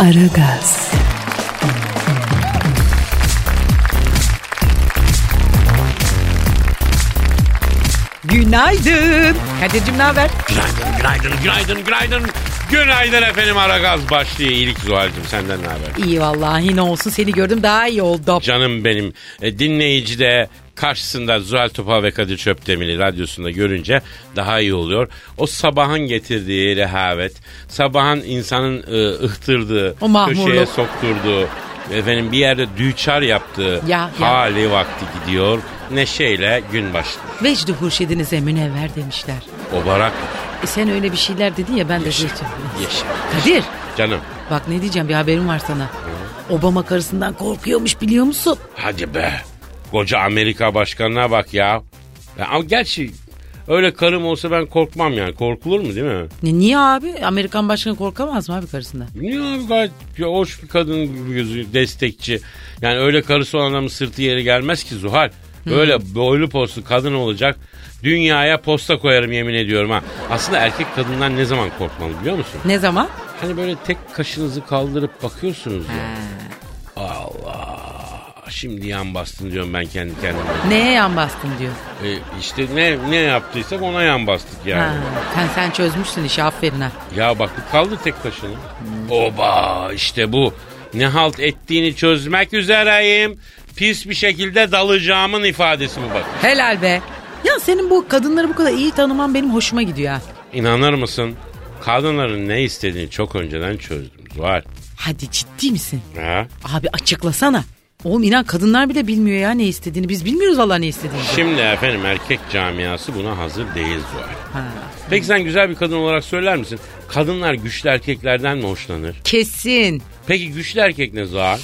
Aragaz, Günaydın. Kadir'cim ne haber? Günaydın, günaydın, günaydın, günaydın. Günaydın efendim Aragaz başlıyor. İyilik Zuhal'cığım senden ne haber? İyi vallahi ne olsun seni gördüm daha iyi oldum. Canım benim e, dinleyici de karşısında Zuhal Topal ve Kadir Çöptemeli radyosunda görünce daha iyi oluyor. O sabahın getirdiği rehavet, sabahın insanın e, ıhtırdığı, O mahmurluk. köşeye sokturduğu, efendim bir yerde düçar yaptığı Ya, ya. hali vakti gidiyor. Neşeyle gün başlıyor. Vecdi hurşedinize münevver demişler. O barak E sen öyle bir şeyler dedin ya ben de geçtim. yaşa. Kadir Canım bak ne diyeceğim bir haberim var sana. Obama karısından korkuyormuş biliyor musun? Hadi be. Koca Amerika başkanına bak ya. ya ama gerçi öyle karım olsa ben korkmam yani. Korkulur mu değil mi? Ne, niye abi? Amerikan başkanı korkamaz mı abi karısından? Niye abi gayet ya hoş bir kadın gibi gözü destekçi. Yani öyle karısı olan adamın sırtı yeri gelmez ki Zuhal. Böyle boylu postlu kadın olacak. Dünyaya posta koyarım yemin ediyorum ha. Aslında erkek kadından ne zaman korkmalı biliyor musun? Ne zaman? Hani böyle tek kaşınızı kaldırıp bakıyorsunuz ya. Allah. Şimdi yan bastın diyorum ben kendi kendime. Neye yan bastın diyor. E, işte ne ne yaptıysak ona yan bastık yani. Ha, sen, sen çözmüşsün işi aferin ha. Ya bak kaldı tek taşını. Oba işte bu. Ne halt ettiğini çözmek üzereyim. Pis bir şekilde dalacağımın ifadesi bu bak. Helal be. Ya senin bu kadınları bu kadar iyi tanıman benim hoşuma gidiyor ha. İnanır mısın? Kadınların ne istediğini çok önceden çözdüm Zuhal. Hadi ciddi misin? Ha? Abi açıklasana. Oğlum inan kadınlar bile bilmiyor ya ne istediğini. Biz bilmiyoruz valla ne istediğini. Şimdi efendim erkek camiası buna hazır değil Zuhal. Ha. Peki sen güzel bir kadın olarak söyler misin? Kadınlar güçlü erkeklerden mi hoşlanır? Kesin. Peki güçlü erkek ne Zuhal?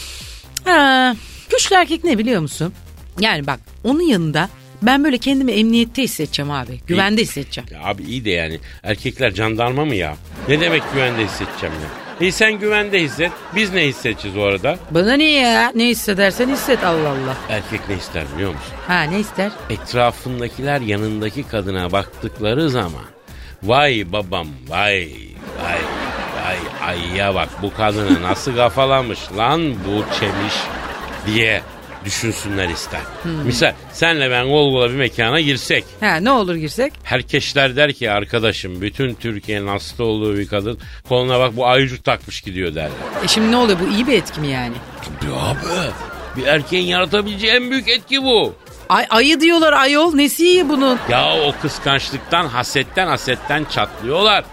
Ha, güçlü erkek ne biliyor musun? Yani bak onun yanında ben böyle kendimi emniyette hissedeceğim abi. Güvende hissedeceğim. Ya abi iyi de yani erkekler jandarma mı ya? Ne demek güvende hissedeceğim ya? İyi sen güvende hisset. Biz ne hissedeceğiz o arada? Bana niye ya? Ne hissedersen hisset Allah Allah. Erkek ne ister biliyor musun? Ha ne ister? Etrafındakiler yanındaki kadına baktıkları zaman vay babam vay vay vay ayya bak bu kadını nasıl kafalamış lan bu çemiş diye düşünsünler ister. Misal senle ben kol kola bir mekana girsek Ha ne olur girsek? Herkesler der ki arkadaşım bütün Türkiye'nin hasta olduğu bir kadın koluna bak bu ayıcık takmış gidiyor derler. E şimdi ne oluyor bu iyi bir etki mi yani? Tabii abi. Bir erkeğin yaratabileceği en büyük etki bu. Ay ayı diyorlar ayol nesi iyi bunun? Ya o kıskançlıktan, hasetten, hasetten çatlıyorlar.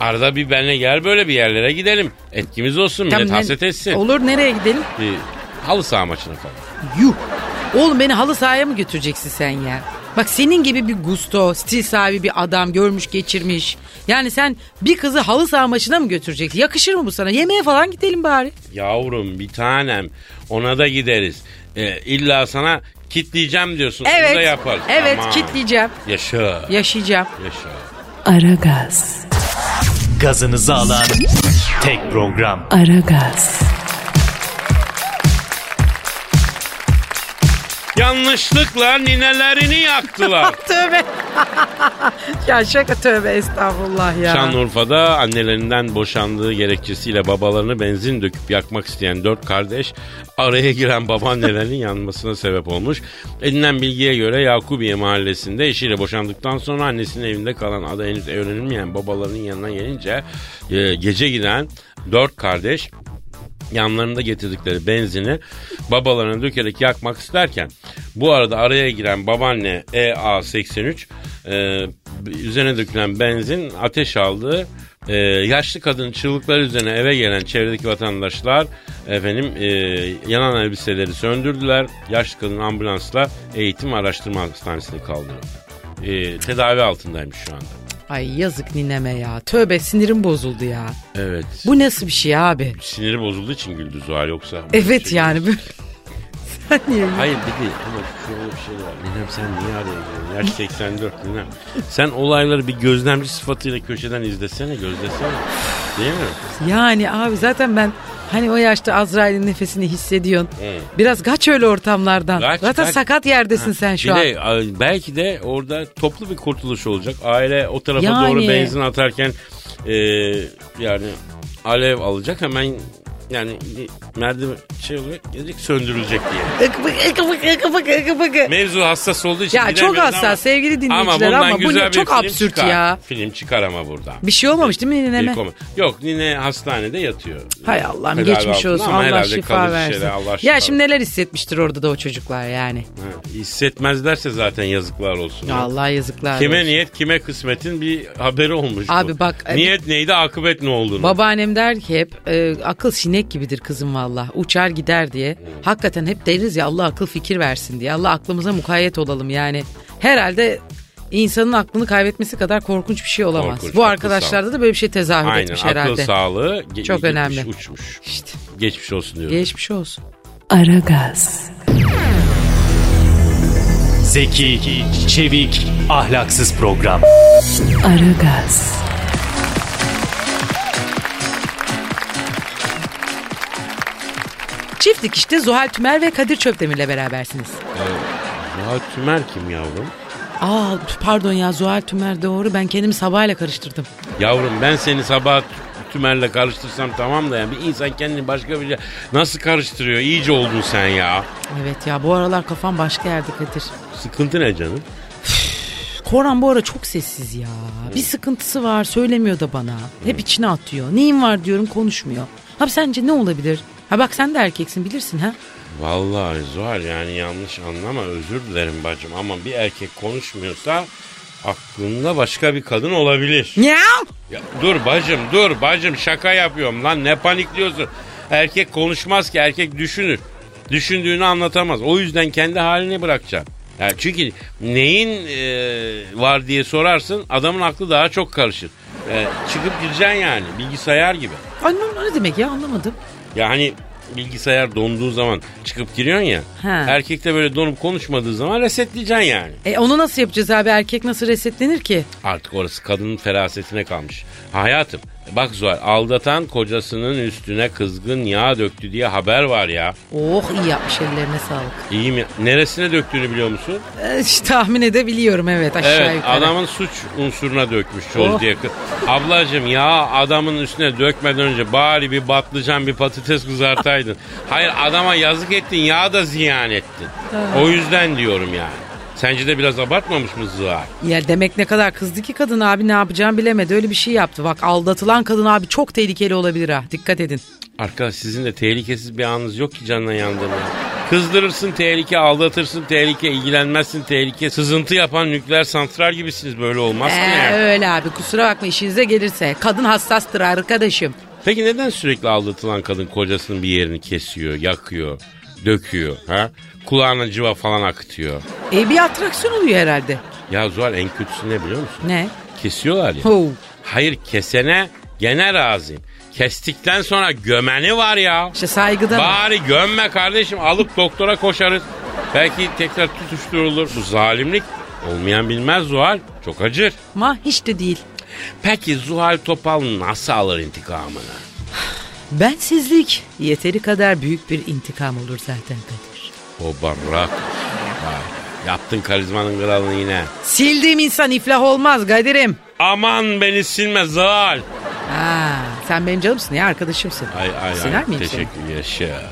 Arada bir benle gel böyle bir yerlere gidelim. Etkimiz olsun millet Tamam, haset etsin. Olur nereye gidelim? Bir halı saha maçına falan. Yuh. Oğlum beni halı sahaya mı götüreceksin sen ya? Bak senin gibi bir gusto, stil sahibi bir adam görmüş geçirmiş. Yani sen bir kızı halı saha maçına mı götüreceksin? Yakışır mı bu sana? Yemeğe falan gidelim bari. Yavrum bir tanem ona da gideriz. Ee, illa sana kitleyeceğim diyorsun. Onu da Evet. yaparız. Evet Aman. kitleyeceğim. Yaşa. Yaşayacağım. Yaşa. Aragaz, Gazınızı alan tek program. Aragaz, Yanlışlıkla ninelerini yaktılar. Tövbe. ya şaka tövbe estağfurullah ya. Şanlıurfa'da annelerinden boşandığı gerekçesiyle babalarını benzin döküp yakmak isteyen dört kardeş araya giren babaannelerinin yanmasına sebep olmuş. Edinilen bilgiye göre Yakubiye mahallesinde eşiyle boşandıktan sonra annesinin evinde kalan adı henüz öğrenilmeyen babalarının yanına gelince e, gece giden dört kardeş yanlarında getirdikleri benzini babalarına dökerek yakmak isterken bu arada araya giren babaanne EA83 e, üzerine dökülen benzin ateş aldı. E, yaşlı kadın çığlıkları üzerine eve gelen çevredeki vatandaşlar efendim e, yanan elbiseleri söndürdüler. Yaşlı kadın ambulansla eğitim araştırma hastanesine kaldırıldı. E, tedavi altındaymış şu anda. Ay yazık nineme ya. Tövbe sinirim bozuldu ya. Evet. Bu nasıl bir şey abi? Siniri bozulduğu için güldü Zuhal yoksa. Evet Şey- yani böyle. Sen niye? Hayır bir de ama şöyle bir şey var. Ninem sen niye araya giriyorsun? Yaş 84 Ninem. Sen olayları bir gözlemci sıfatıyla köşeden izlesene, gözlesene. Değil mi? Yani abi zaten ben hani o yaşta Azrail'in nefesini hissediyorsun. Hı. Biraz kaç öyle ortamlardan. Kaç, zaten kaç. sakat yerdesin sen şu bir an. de belki de orada toplu bir kurtuluş olacak. Aile o tarafa Yani. doğru benzin atarken e, yani alev alacak hemen yani merdiven şey oluyor gelecek söndürülecek diye. Ikı bıkı, ıkı bıkı, ıkı bıkı, ıkı bıkı. Mevzu hassas olduğu için Ya çok hassas ama- sevgili dinleyiciler bundan ama, bu ne, çok absürt çıkar. ya. Film çıkar ama buradan. Bir şey olmamış değil mi nineme? Yok nine hastanede yatıyor. Hay Allah'ım geçmiş olsun ama Allah herhalde şifa versin. şeyler, Allah şifa ya şimdi neler hissetmiştir orada da o çocuklar yani. Ha, hissetmezlerse zaten yazıklar olsun. Ya Allah yazıklar Kime olsun. niyet kime kısmetin bir haberi olmuş Abi bu. bak- Niyet neydi akıbet ne olduğunu. Babaannem der ki hep e, akıl sinek gibidir kızım valla. Uçar gider diye. Hakikaten hep deriz ya Allah akıl fikir versin diye. Allah aklımıza mukayyet olalım yani. Herhalde insanın aklını kaybetmesi kadar korkunç bir şey olamaz. Korkunç, Bu akıl arkadaşlarda da böyle bir şey tezahür Aynen etmiş akıl herhalde. sağlığı ge- Çok gitmiş, önemli. uçmuş. İşte Geçmiş olsun diyorum. geçmiş olsun. Aragaz, Zeki, çevik, ahlaksız program. Aragaz, Çift dikişte Zuhal Tümer ve Kadir Çöpdemir'le berabersiniz. Zuhal Tümer kim yavrum? Aa pardon ya Zuhal Tümer doğru ben kendimi sabahla karıştırdım. Yavrum ben seni sabah Tümer'le karıştırsam tamam da yani bir insan kendini başka bir nasıl karıştırıyor? İyice oldun sen ya. Evet ya bu aralar kafam başka yerde Kadir. Sıkıntı ne canım? Koran bu ara çok sessiz ya. Bir sıkıntısı var söylemiyor da bana. Hep içine atıyor. Neyin var diyorum konuşmuyor. Abi sence ne olabilir? Ha bak sen de erkeksin bilirsin ha. Vallahi Zuhal yani yanlış anlama özür dilerim bacım ama bir erkek konuşmuyorsa aklında başka bir kadın olabilir. Ya. Ya, dur bacım dur bacım şaka yapıyorum lan ne panikliyorsun. Erkek konuşmaz ki erkek düşünür. Düşündüğünü anlatamaz. O yüzden kendi halini bırakacaksın. Yani çünkü neyin e, var diye sorarsın adamın aklı daha çok karışır. E, çıkıp gireceksin yani bilgisayar gibi. Ne, ne demek ya anlamadım. Ya hani bilgisayar donduğu zaman çıkıp giriyorsun ya. Ha. Erkek de böyle donup konuşmadığı zaman resetleyeceksin yani. E onu nasıl yapacağız abi erkek nasıl resetlenir ki? Artık orası kadının ferasetine kalmış. Hayatım bak Zuhal aldatan kocasının üstüne kızgın yağ döktü diye haber var ya. Oh iyi yapmış ellerine sağlık. İyi mi? Neresine döktüğünü biliyor musun? E, işte tahmin edebiliyorum evet aşağı Evet yukarı. adamın suç unsuruna dökmüş çoğu Oh. diye. Ablacım ya adamın üstüne dökmeden önce bari bir patlıcan bir patates kızartaydın. Hayır adama yazık ettin yağ da ziyan ettin. O yüzden diyorum yani. Sence de biraz abartmamış mı Zuhal? Ya demek ne kadar kızdı ki kadın abi ne yapacağını bilemedi öyle bir şey yaptı. Bak aldatılan kadın abi çok tehlikeli olabilir ha dikkat edin. Arkadaş sizin de tehlikesiz bir anınız yok ki canına yandığını. Kızdırırsın tehlike, aldatırsın tehlike, ilgilenmezsin tehlike. Sızıntı yapan nükleer santral gibisiniz böyle olmaz ki Ee, yani. öyle abi kusura bakma işinize gelirse. Kadın hassastır arkadaşım. Peki neden sürekli aldatılan kadın kocasının bir yerini kesiyor, yakıyor, döküyor? Ha? Kulağına civa falan akıtıyor. E bir atraksiyon oluyor herhalde. Ya Zuhal en kötüsü ne biliyor musun? Ne? Kesiyorlar ya. Ho. Hayır kesene gene razıyım. Kestikten sonra gömeni var ya. İşte saygıda mı? Bari gömme kardeşim alıp doktora koşarız. Belki tekrar tutuşturulur. Bu zalimlik olmayan bilmez Zuhal. Çok acır. Ama hiç de değil. Peki Zuhal Topal nasıl alır intikamını? Bensizlik yeteri kadar büyük bir intikam olur zaten Kadir. O barrak. Yaptın karizmanın kralını yine. Sildiğim insan iflah olmaz Kadir'im. Aman beni silme Zuhal. Ha, sen benim canımsın ya arkadaşımsın. Ay ay Siler ay. seni? Teşekkür yaşa.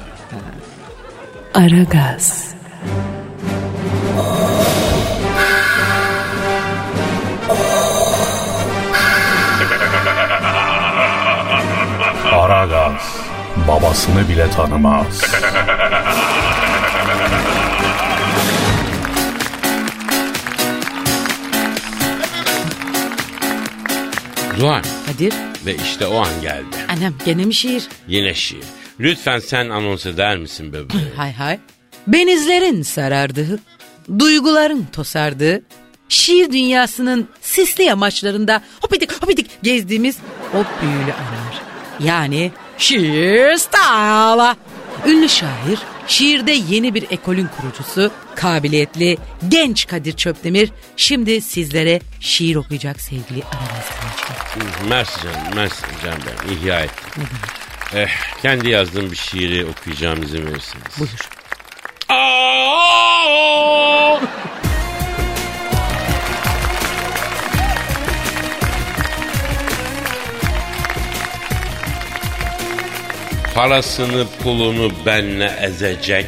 Aragaz, Aragaz babasını bile tanımaz. Zuhal Kadir, ve işte o an geldi. annem gene mi şiir? Yine şiir. Lütfen sen anons eder misin bebeğim? Hay hay. Benizlerin sarardığı, duyguların tosardığı, şiir dünyasının sisli yamaçlarında hopidik hopidik gezdiğimiz o büyülü anlar. Yani şiir style. Ünlü şair, şiirde yeni bir ekolün kurucusu, kabiliyetli, genç Kadir Çöpdemir şimdi sizlere şiir okuyacak sevgili Aranız dinleyiciler. Mersi canım, mersi canım ben. İhya ettim. Eh, kendi yazdığım bir şiiri okuyacağım izin verirseniz. Buyur. Parasını pulunu benle ezecek.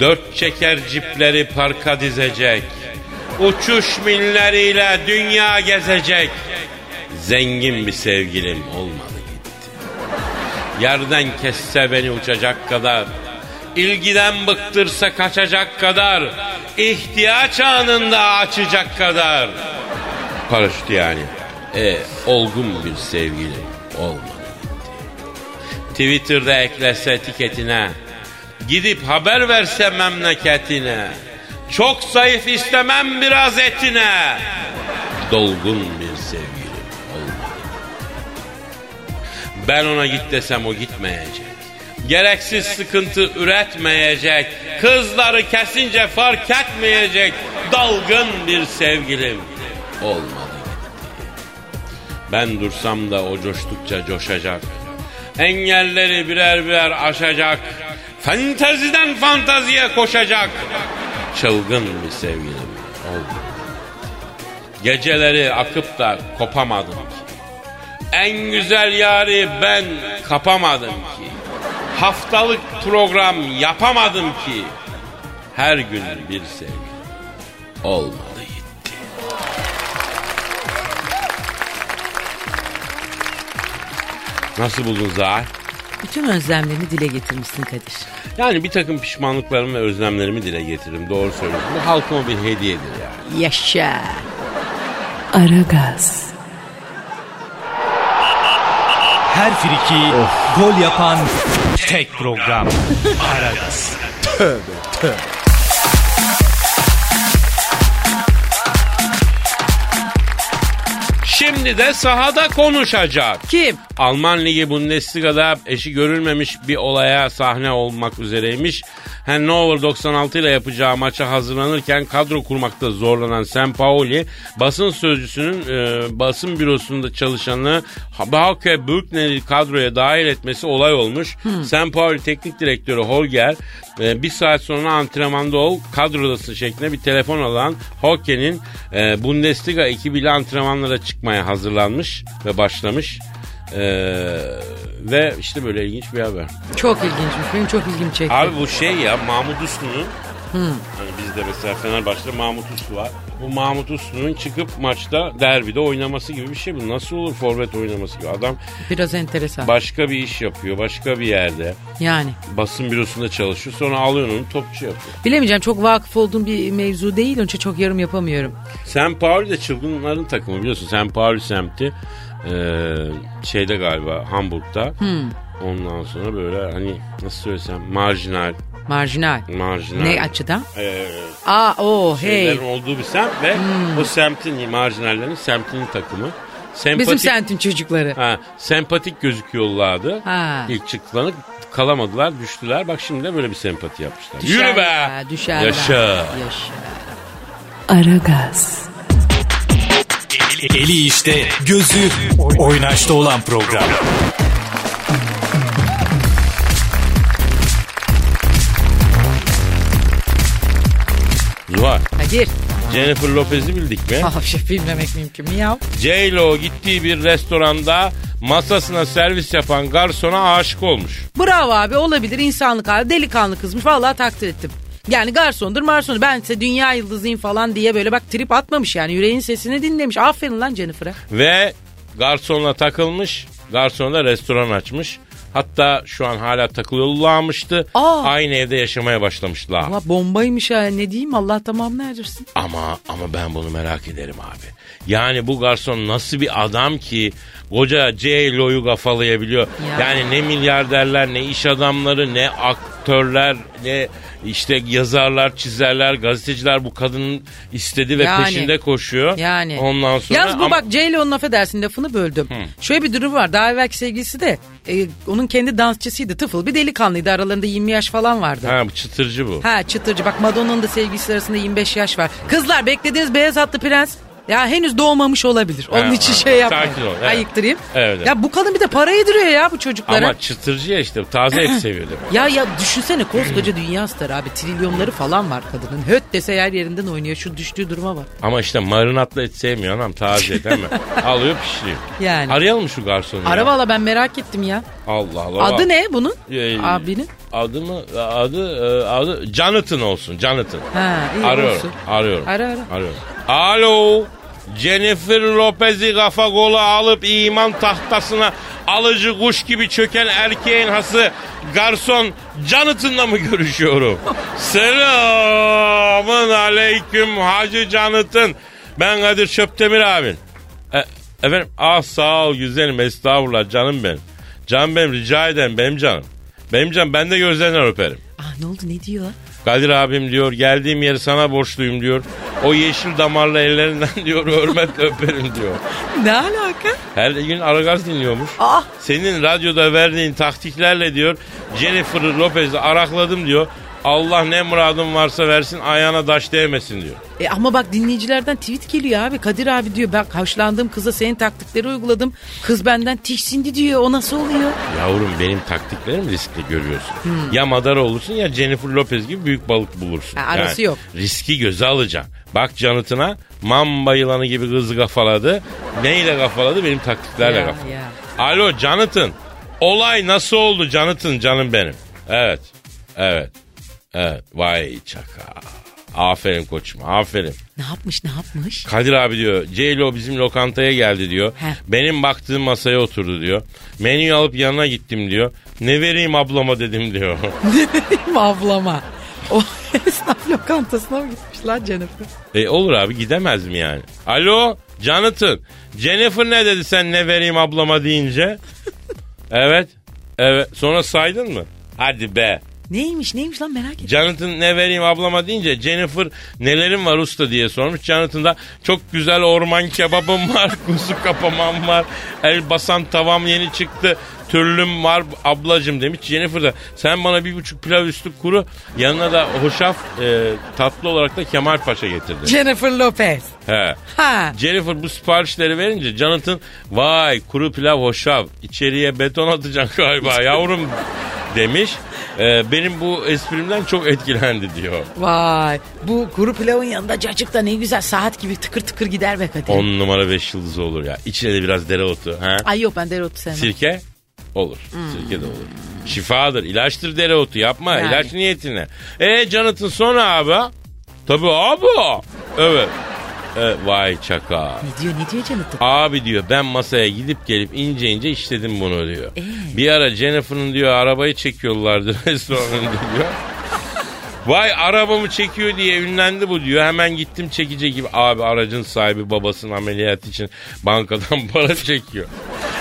Dört çeker cipleri parka dizecek. Uçuş milleriyle dünya gezecek. Zengin bir sevgilim olmalı gitti. Yerden kesse beni uçacak kadar. ilgiden bıktırsa kaçacak kadar. ihtiyaç anında açacak kadar. Paraşüt yani. E, olgun bir sevgilim gitti. Twitter'da eklese etiketine. Gidip haber verse memleketine. Çok zayıf istemem biraz etine. Dolgun bir sevgilim olmalı. Ben ona git desem o gitmeyecek. Gereksiz sıkıntı üretmeyecek. Kızları kesince fark etmeyecek. Dalgın bir sevgilim olmalı. Ben dursam da o coştukça coşacak. Engelleri birer birer aşacak. Fanteziden fantaziye koşacak. Çılgın bir sevgilim oldu. Geceleri akıp da kopamadım ki. En güzel yari ben kapamadım ki. Haftalık program yapamadım ki. Her gün bir sevgi olmalı Nasıl buldun Zahar? Bütün özlemlerini dile getirmişsin Kadir. Yani bir takım pişmanlıklarımı ve özlemlerimi dile getiririm. Doğru söylüyorsun. Bu halkıma bir hediyedir yani. Yaşa. Aragaz, Her friki gol yapan tek program. Aragaz. Şimdi de sahada konuşacak. Kim? Alman Ligi Bundesliga'da eşi görülmemiş bir olaya sahne olmak üzereymiş. Hannover 96 ile yapacağı maça hazırlanırken kadro kurmakta zorlanan Sam Paoli basın sözcüsünün e, basın bürosunda çalışanı Bauke Bürkner'i kadroya dahil etmesi olay olmuş. Sam Paoli teknik direktörü Holger e, bir saat sonra antrenmanda ol kadrodasın şeklinde bir telefon alan Hockey'nin e, Bundesliga ekibiyle antrenmanlara çıkmaya hazırlanmış ve başlamış. Ee, ve işte böyle ilginç bir haber. Çok ilginçmiş. Benim çok ilgimi çekti. Abi bu şey ya Mahmut Uslu'nun hani bizde mesela Fenerbahçe'de Mahmut Uslu var. Bu Mahmut Uslu'nun çıkıp maçta derbide oynaması gibi bir şey bu. Nasıl olur forvet oynaması gibi? Adam Biraz enteresan. başka bir iş yapıyor. Başka bir yerde. yani. Basın bürosunda çalışıyor. Sonra alıyorsun onu topçu yapıyor. Bilemeyeceğim çok vakıf olduğum bir mevzu değil. Onun için çok yorum yapamıyorum. Sam Pauli de çılgınların takımı biliyorsun. Sam Pauli semti eee, şeyde galiba Hamburg'da. Ondan sonra böyle hani nasıl söylesem marjinal Marjinal. marjinal. Ne açıdan? Eee, Aa o hey. şeylerin olduğu bir semt ve o semtin marjinallerin semtinin takımı. Sempatik, Bizim sentin çocukları. ha, sempatik gözüküyorlardı. Ha. İlk çıktıklarını kalamadılar, düştüler. Bak şimdi de böyle bir sempati yapmışlar. Düşer Yürü be! ya, düşer Yaşa! Yaşa. Aragaz, Eli işte, gözü oynaşta olan program. Zuhal, Kadir. Jennifer Lopez'i bildik mi? Ah şey bilmemek mümkün mü ya? J-Lo gittiği bir restoranda masasına servis yapan garsona aşık olmuş. Bravo abi olabilir insanlık hali delikanlı kızmış vallahi takdir ettim. Yani garsondur marsondur ben size dünya yıldızıyım falan diye böyle bak trip atmamış yani yüreğin sesini dinlemiş. Aferin lan Jennifer'a. Ve garsonla takılmış. Garson da restoran açmış. Hatta şu an hala takılıyorlarmıştı. Aa. Aynı evde yaşamaya başlamışlar. Allah bombaymış ha ne diyeyim Allah tamamını erdirsin. Ama ama ben bunu merak ederim abi. Yani bu garson nasıl bir adam ki koca J-Lo'yu kafalayabiliyor. Ya. Yani ne milyarderler ne iş adamları ne ak editörler, ne işte yazarlar, çizerler, gazeteciler bu kadının istedi ve Yani. peşinde koşuyor. Yani. Ondan sonra Yalnız bu ama- bak J-Lo'nun affedersin lafını böldüm. Şöyle bir durum var. Daha evvelki sevgilisi de e, onun kendi dansçısıydı. Tıfıl bir delikanlıydı. Aralarında 20 yaş falan vardı. Ha çıtırcı bu. Ha çıtırcı. Bak Madonna'nın da sevgilisi arasında 25 yaş var. Kızlar beklediğiniz beyaz atlı prens ya henüz doğmamış olabilir. Onun Ha, için ha. şey yapmayın. Sakin ol, evet. Ayıktırayım. Evet, evet. Ya bu kadın bir de para yediriyor ya bu çocuklara. Ama çıtırcı ya işte taze et seviyor demek. Ya ya düşünsene koskoca dünya starı abi. Trilyonları falan var kadının. Höt dese yer yerinden oynuyor. Şu düştüğü duruma bak. Ama işte marinatlı et sevmiyor anam taze değil mi? Alıyor pişiriyor. Yani. Arayalım şu garsonu ya. valla ben merak ettim ya. Allah Allah. Adı ne bunun? Ee, Abinin? Adı mı? Adı e, adı Jonathan olsun. Jonathan. Ha iyi Arıyorum. olsun. Arıyorum. Ara ara. Arıyorum. Alo. Jennifer Lopez'i kafa kola alıp iman tahtasına alıcı kuş gibi çöken erkeğin hası garson Jonathan'la mı görüşüyorum? Selamın aleyküm Hacı Jonathan. Ben Kadir Çöptemir abin. E, efendim ah sağ ol güzelim estağfurullah canım benim. Canım benim rica ederim benim canım. Benim canım ben de gözlerinden öperim. Ah ne oldu ne diyor? Kadir abim diyor geldiğim yeri sana borçluyum diyor. O yeşil damarlı ellerinden diyor hürmetle öperim diyor. Ne alaka? Her gün Aragaz dinliyormuş. Ah Senin radyoda verdiğin taktiklerle diyor Jennifer Lopez'i arakladım diyor. Allah ne muradım varsa versin ayağına taş değmesin diyor. E ama bak dinleyicilerden tweet geliyor abi. Kadir abi diyor ben hoşlandığım kıza senin taktikleri uyguladım. Kız benden tiksindi diyor. O nasıl oluyor? Yavrum benim taktiklerim riskli görüyorsun. Ya Madara olursun ya Jennifer Lopez gibi büyük balık bulursun. Ha, arası yok. Riski göze alacaksın. Bak canıtına mamba yılanı gibi kızı kafaladı. Neyle kafaladı? Benim taktiklerle Ya, kafaladı. ya. Alo Jonathan. Olay nasıl oldu Jonathan canım benim? Evet. Evet. Evet. Vay çaka. Aferin koçum aferin. Ne yapmış ne yapmış? Kadir abi diyor Ceylo bizim lokantaya geldi diyor. He. Benim baktığım masaya oturdu diyor. Menüyü alıp yanına gittim diyor. Ne vereyim ablama dedim diyor. Benim ablama. O esnaf lokantasına mı gitmiş lan Jennifer? e olur abi gidemez mi yani? Alo Jonathan. Jennifer ne dedi sen ne vereyim ablama deyince? evet. Evet. Sonra saydın mı? Hadi be. Neymiş neymiş lan merak ettim. Jonathan ne vereyim ablama deyince Jennifer nelerin var usta diye sormuş. Jonathan da çok güzel orman kebabım var, kuzu kapamam var, el basan tavam yeni çıktı, türlüm var ablacım demiş. Jennifer da sen bana bir buçuk pilav üstü kuru yanına da hoşaf e, tatlı olarak da Kemal Paşa getirdi. Jennifer Lopez. He. Ha. Jennifer bu siparişleri verince Jonathan vay kuru pilav hoşaf içeriye beton atacaksın galiba yavrum demiş. E, benim bu esprimden çok etkilendi diyor. Vay. Bu kuru pilavın yanında cacık da ne güzel saat gibi tıkır tıkır gider be Kadir. 10 numara 5 yıldız olur ya. İçine de biraz dereotu. Ha? Ay yok ben dereotu sevmem. Sirke? Olur. Sirke de olur. Şifadır. ilaçtır dereotu. Yapma. Yani. ilaç niyetine. E Jonathan sonra abi? Tabii abi. Evet. Evet, vay çaka. Ne diyor ne diyor Jonathan? Abi diyor ben masaya gidip gelip ince ince işledim bunu diyor. Ee? Bir ara Jennifer'ın diyor arabayı çekiyorlardı restoranında diyor. Vay arabamı çekiyor diye ünlendi bu diyor. Hemen gittim çekici gibi. Abi aracın sahibi babasının ameliyat için bankadan para çekiyor.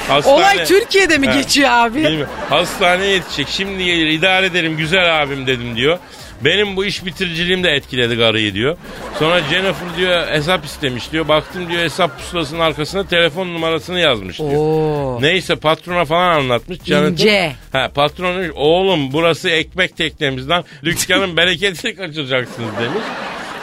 Hastane- Olay Türkiye'de mi He. geçiyor abi? Hastaneye yetişecek. Şimdi gelir idare ederim güzel abim dedim diyor. Benim bu iş bitiriciliğim de etkiledi karıyı diyor. Sonra Jennifer diyor hesap istemiş diyor. Baktım diyor hesap pusulasının arkasına telefon numarasını yazmış diyor. Oo. Neyse patrona falan anlatmış. Jonathan- İnce. Ha, patron demiş oğlum burası ekmek teknemizden dükkanın bereketini kaçıracaksınız demiş.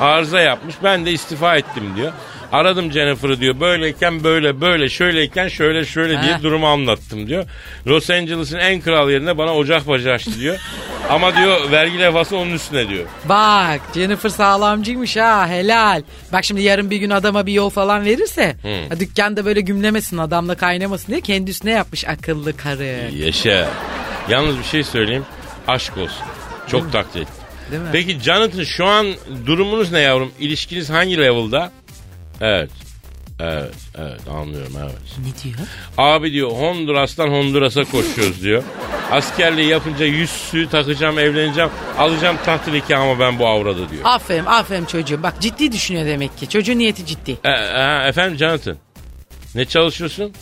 Arıza yapmış ben de istifa ettim diyor. Aradım Jennifer'ı diyor böyleyken böyle böyle şöyleyken şöyle şöyle diye Ha. durumu anlattım diyor. Los Angeles'ın en kral yerine bana ocak bacağı açtı diyor. Ama diyor vergi levhası onun üstüne diyor. Bak Jennifer sağlamcıymış ha helal. Bak şimdi yarın bir gün adama bir yol falan verirse ha, dükkanda böyle gümlemesin adamla kaynamasın diye kendi üstüne yapmış akıllı karı. Yaşa. Yalnız bir şey söyleyeyim. Aşk olsun. Çok takdir ettim. Değil mi? Peki Jonathan şu an durumunuz ne yavrum? İlişkiniz hangi level'da? Evet. Evet, evet anlıyorum evet. Ne diyor? Abi diyor Honduras'tan Honduras'a koşuyoruz diyor. Askerliği yapınca yüzsüğü takacağım, evleneceğim. Alacağım tahtı ama ben bu avrada diyor. Aferin aferin çocuğum. Bak ciddi düşünüyor demek ki. Çocuğun niyeti ciddi. E, e, efendim Jonathan. Ne çalışıyorsun?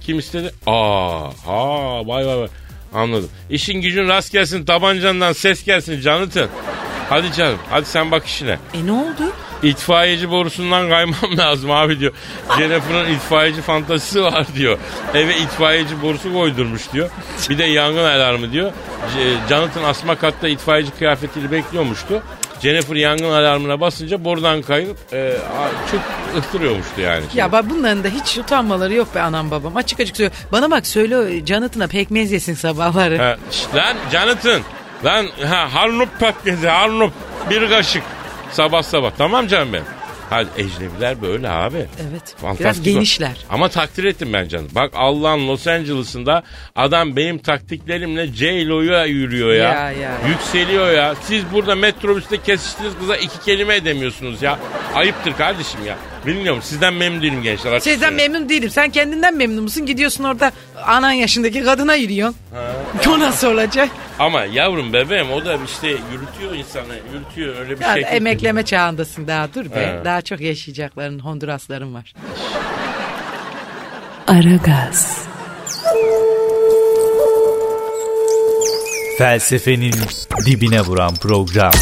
Kim istedi? Aa, ha vay vay vay. Anladım. İşin gücün rast gelsin tabancandan ses gelsin Jonathan. Hadi canım hadi sen bak işine. E ne oldu? İtfaiyeci borusundan kaymam lazım abi diyor. Jennifer'ın itfaiyeci fantazisi var diyor. Eve itfaiyeci borusu koydurmuş diyor. Bir de yangın alarmı diyor. Jonathan asma katta itfaiyeci kıyafetiyle bekliyormuştu. Jennifer yangın alarmına basınca borudan kayıp e, çok ıhtırıyormuştu yani. Ya bak bunların da hiç utanmaları yok be anam babam. Açık açık söylüyor. Bana bak söyle Canat'ına pekmez yesin sabahları. Ha, şşt, lan Jonathan. Lan ha, harnup patatesi harnup. Bir kaşık. Sabah sabah. Tamam canım benim. Hadi ecnebiler böyle abi. Evet. Fantastik Biraz o. genişler. Ama takdir ettim ben canım. Bak Allah'ın Los Angeles'ında adam benim taktiklerimle J-Lo'ya yürüyor ya. Ya, ya. Yükseliyor ya. Siz burada metrobüste kesiştiniz kıza iki kelime edemiyorsunuz ya. Ayıptır kardeşim ya. Bilmiyorum sizden memnun değilim gençler. Sizden söyleyeyim. memnun değilim. Sen kendinden memnun musun? Gidiyorsun orada anan yaşındaki kadına yürüyorsun. O nasıl olacak? Ama yavrum bebeğim o da işte yürütüyor insanı. Yürütüyor öyle bir Ya, şey. emekleme çağındasın daha dur be. He. Daha çok yaşayacakların Hondurasların var. Aragaz, Felsefenin dibine vuran program.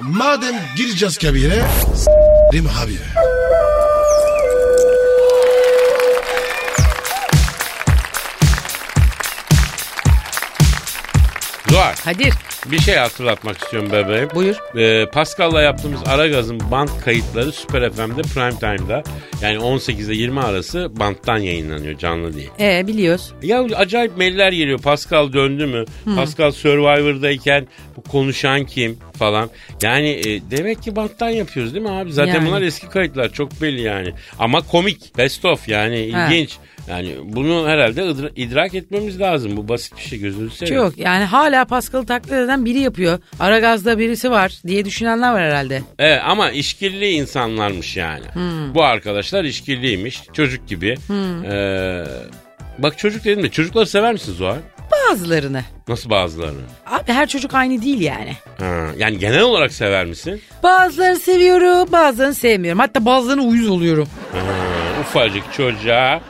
Madem gireceğiz kabire s**rim abi. Kadir bir şey hatırlatmak istiyorum bebeğim. buyur. Ee, Pascal'la yaptığımız Aragaz'ın band kayıtları Süper FM'de prime time'da yani 18 ile 20 arası banttan yayınlanıyor canlı değil. E biliyoruz. Ya acayip mailler geliyor. Pascal döndü mü? Pascal Survivor'dayken bu konuşan kim falan. Yani e, demek ki banttan yapıyoruz değil mi abi? Zaten Yani. bunlar eski kayıtlar çok belli yani. Ama komik, best of yani Ha. Yani bunu herhalde idra- idrak etmemiz lazım. Bu basit bir şey gözünüzü seveyim. Çok yani hala Pascal'ı taklit eden biri yapıyor. Aragaz'da birisi var diye düşünenler var herhalde. Evet ama işkilli insanlarmış yani. Bu arkadaşlar işkilliymiş. Çocuk gibi. Ee, bak çocuk dedim de çocukları sever misin Zuhal? Bazılarını. Nasıl bazılarını? Abi her çocuk aynı değil yani. Ha, yani genel olarak sever misin? Bazılarını seviyorum bazılarını sevmiyorum. Hatta bazılarına uyuz oluyorum. Ha, ufacık çocuğa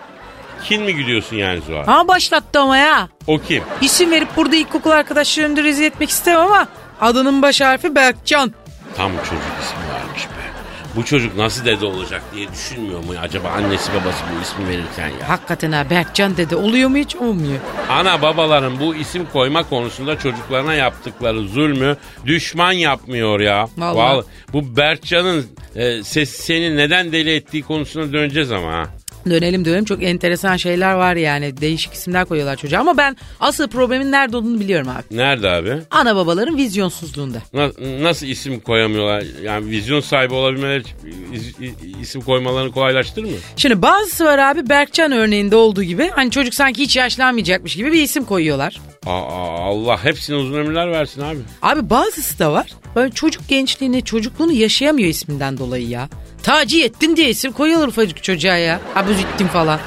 kin mi gidiyorsun yani Zuhal? Ama başlattı ama ya. O kim? İsim verip burada ilkokul arkadaşlarımda rezil etmek istemem ama adının baş harfi Berkcan. Tam çocuk ismi varmış be. Bu çocuk nasıl dede olacak diye düşünmüyor mu acaba annesi babası bu ismi verirken ya? Hakikaten ha Berkcan dedi. Oluyor mu hiç olmuyor. Ana babaların bu isim koyma konusunda çocuklarına yaptıkları zulmü düşman yapmıyor ya. Vallahi. bu Berkcan'ın e, ses seni neden deli ettiği konusuna döneceğiz ama ha. Dönelim dönelim çok enteresan şeyler var yani. Değişik isimler koyuyorlar çocuğa ama ben asıl problemin nerede olduğunu biliyorum abi. Nerede abi? Ana babaların vizyonsuzluğunda. Na- nasıl isim koyamıyorlar? Yani vizyon sahibi olabilmeleri isim koymalarını kolaylaştırır mı? Şimdi bazısı var abi Berkcan örneğinde olduğu gibi hani çocuk sanki hiç yaşlanmayacakmış gibi bir isim koyuyorlar. Aa, Allah hepsine uzun ömürler versin abi. Abi bazısı da var. Böyle çocuk gençliğini, çocukluğunu yaşayamıyor isminden dolayı ya. Taci ettin diye isim koyulur ufacık çocuğa ya. Abuzittin falan.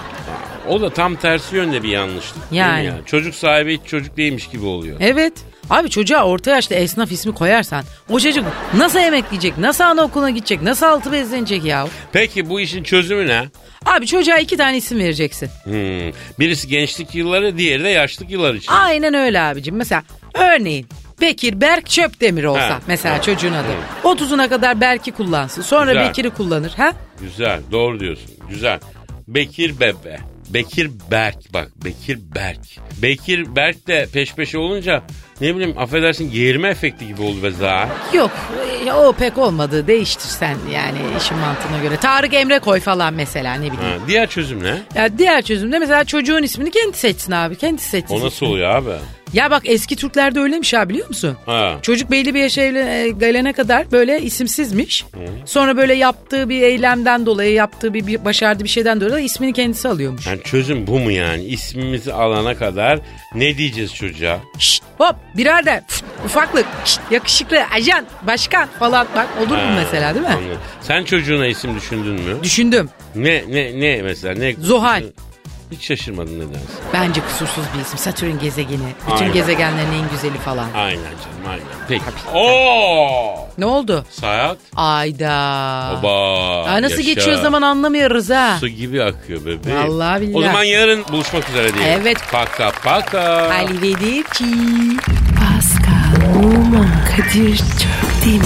O da tam tersi yönde bir yanlışlık. Yani. ya? Çocuk sahibi hiç çocuk değilmiş gibi oluyor. Evet. Abi çocuğa orta yaşta esnaf ismi koyarsan o çocuk nasıl emekleyecek, nasıl anaokuluna gidecek, nasıl altı bezlenecek ya? Peki bu işin çözümü ne? Abi çocuğa iki tane isim vereceksin. Hmm. Birisi gençlik yılları, diğeri de yaşlık yıllar için. Aynen öyle abicim. Mesela örneğin Bekir Berk Çöpdemir olsa Ha. mesela çocuğun adı. 30'una kadar Berk'i kullansın. Sonra Güzel. Bekir'i kullanır. Ha? Güzel, doğru diyorsun. Güzel. Bekir Bebe. Bekir Berk bak Bekir Berk. Bekir Berk de peş peşe olunca ne bileyim affedersin geğirme efekti gibi oldu be zaten. Yok e, o pek olmadı. Değiştir sen yani işin mantığına göre. Tarık Emre koy falan mesela ne bileyim. Ha, diğer çözüm ne? Ya diğer çözümde mesela çocuğun ismini kendi seçsin abi. Kendi seçsin. O nasıl ismini. oluyor abi? Ya bak eski Türklerde öyleymiş ha biliyor musun? Ha. Çocuk belli bir yaşa evlen- e, gelene kadar böyle isimsizmiş. Sonra böyle yaptığı bir eylemden dolayı yaptığı bir, bir başardığı bir şeyden dolayı ismini kendisi alıyormuş. Yani çözüm bu mu yani? İsmimizi alana kadar ne diyeceğiz çocuğa? Şşt, hop birader fıt, ufaklık şşt, yakışıklı ajan başkan falan bak olur mu Ha, mesela değil mi? anladım. Sen çocuğuna isim düşündün mü? Düşündüm. Ne ne ne mesela ne? Zuhal. Hiç şaşırmadın ne dersin? Bence kusursuz bir isim. Satürn gezegeni. Bütün Aynen. gezegenlerin en güzeli falan. Aynen canım aynen. Peki. Oo! Ne oldu? Saat. Ayda. Oba. Aa, nasıl yaşa. geçiyor zaman anlamıyoruz ha. Su gibi akıyor bebeğim. Vallahi billahi. O zaman yarın buluşmak üzere diyelim. Evet. Paka paka. Arrivederci. Pascal, Oman, Kadir çok değil mi?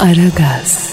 Aragaz.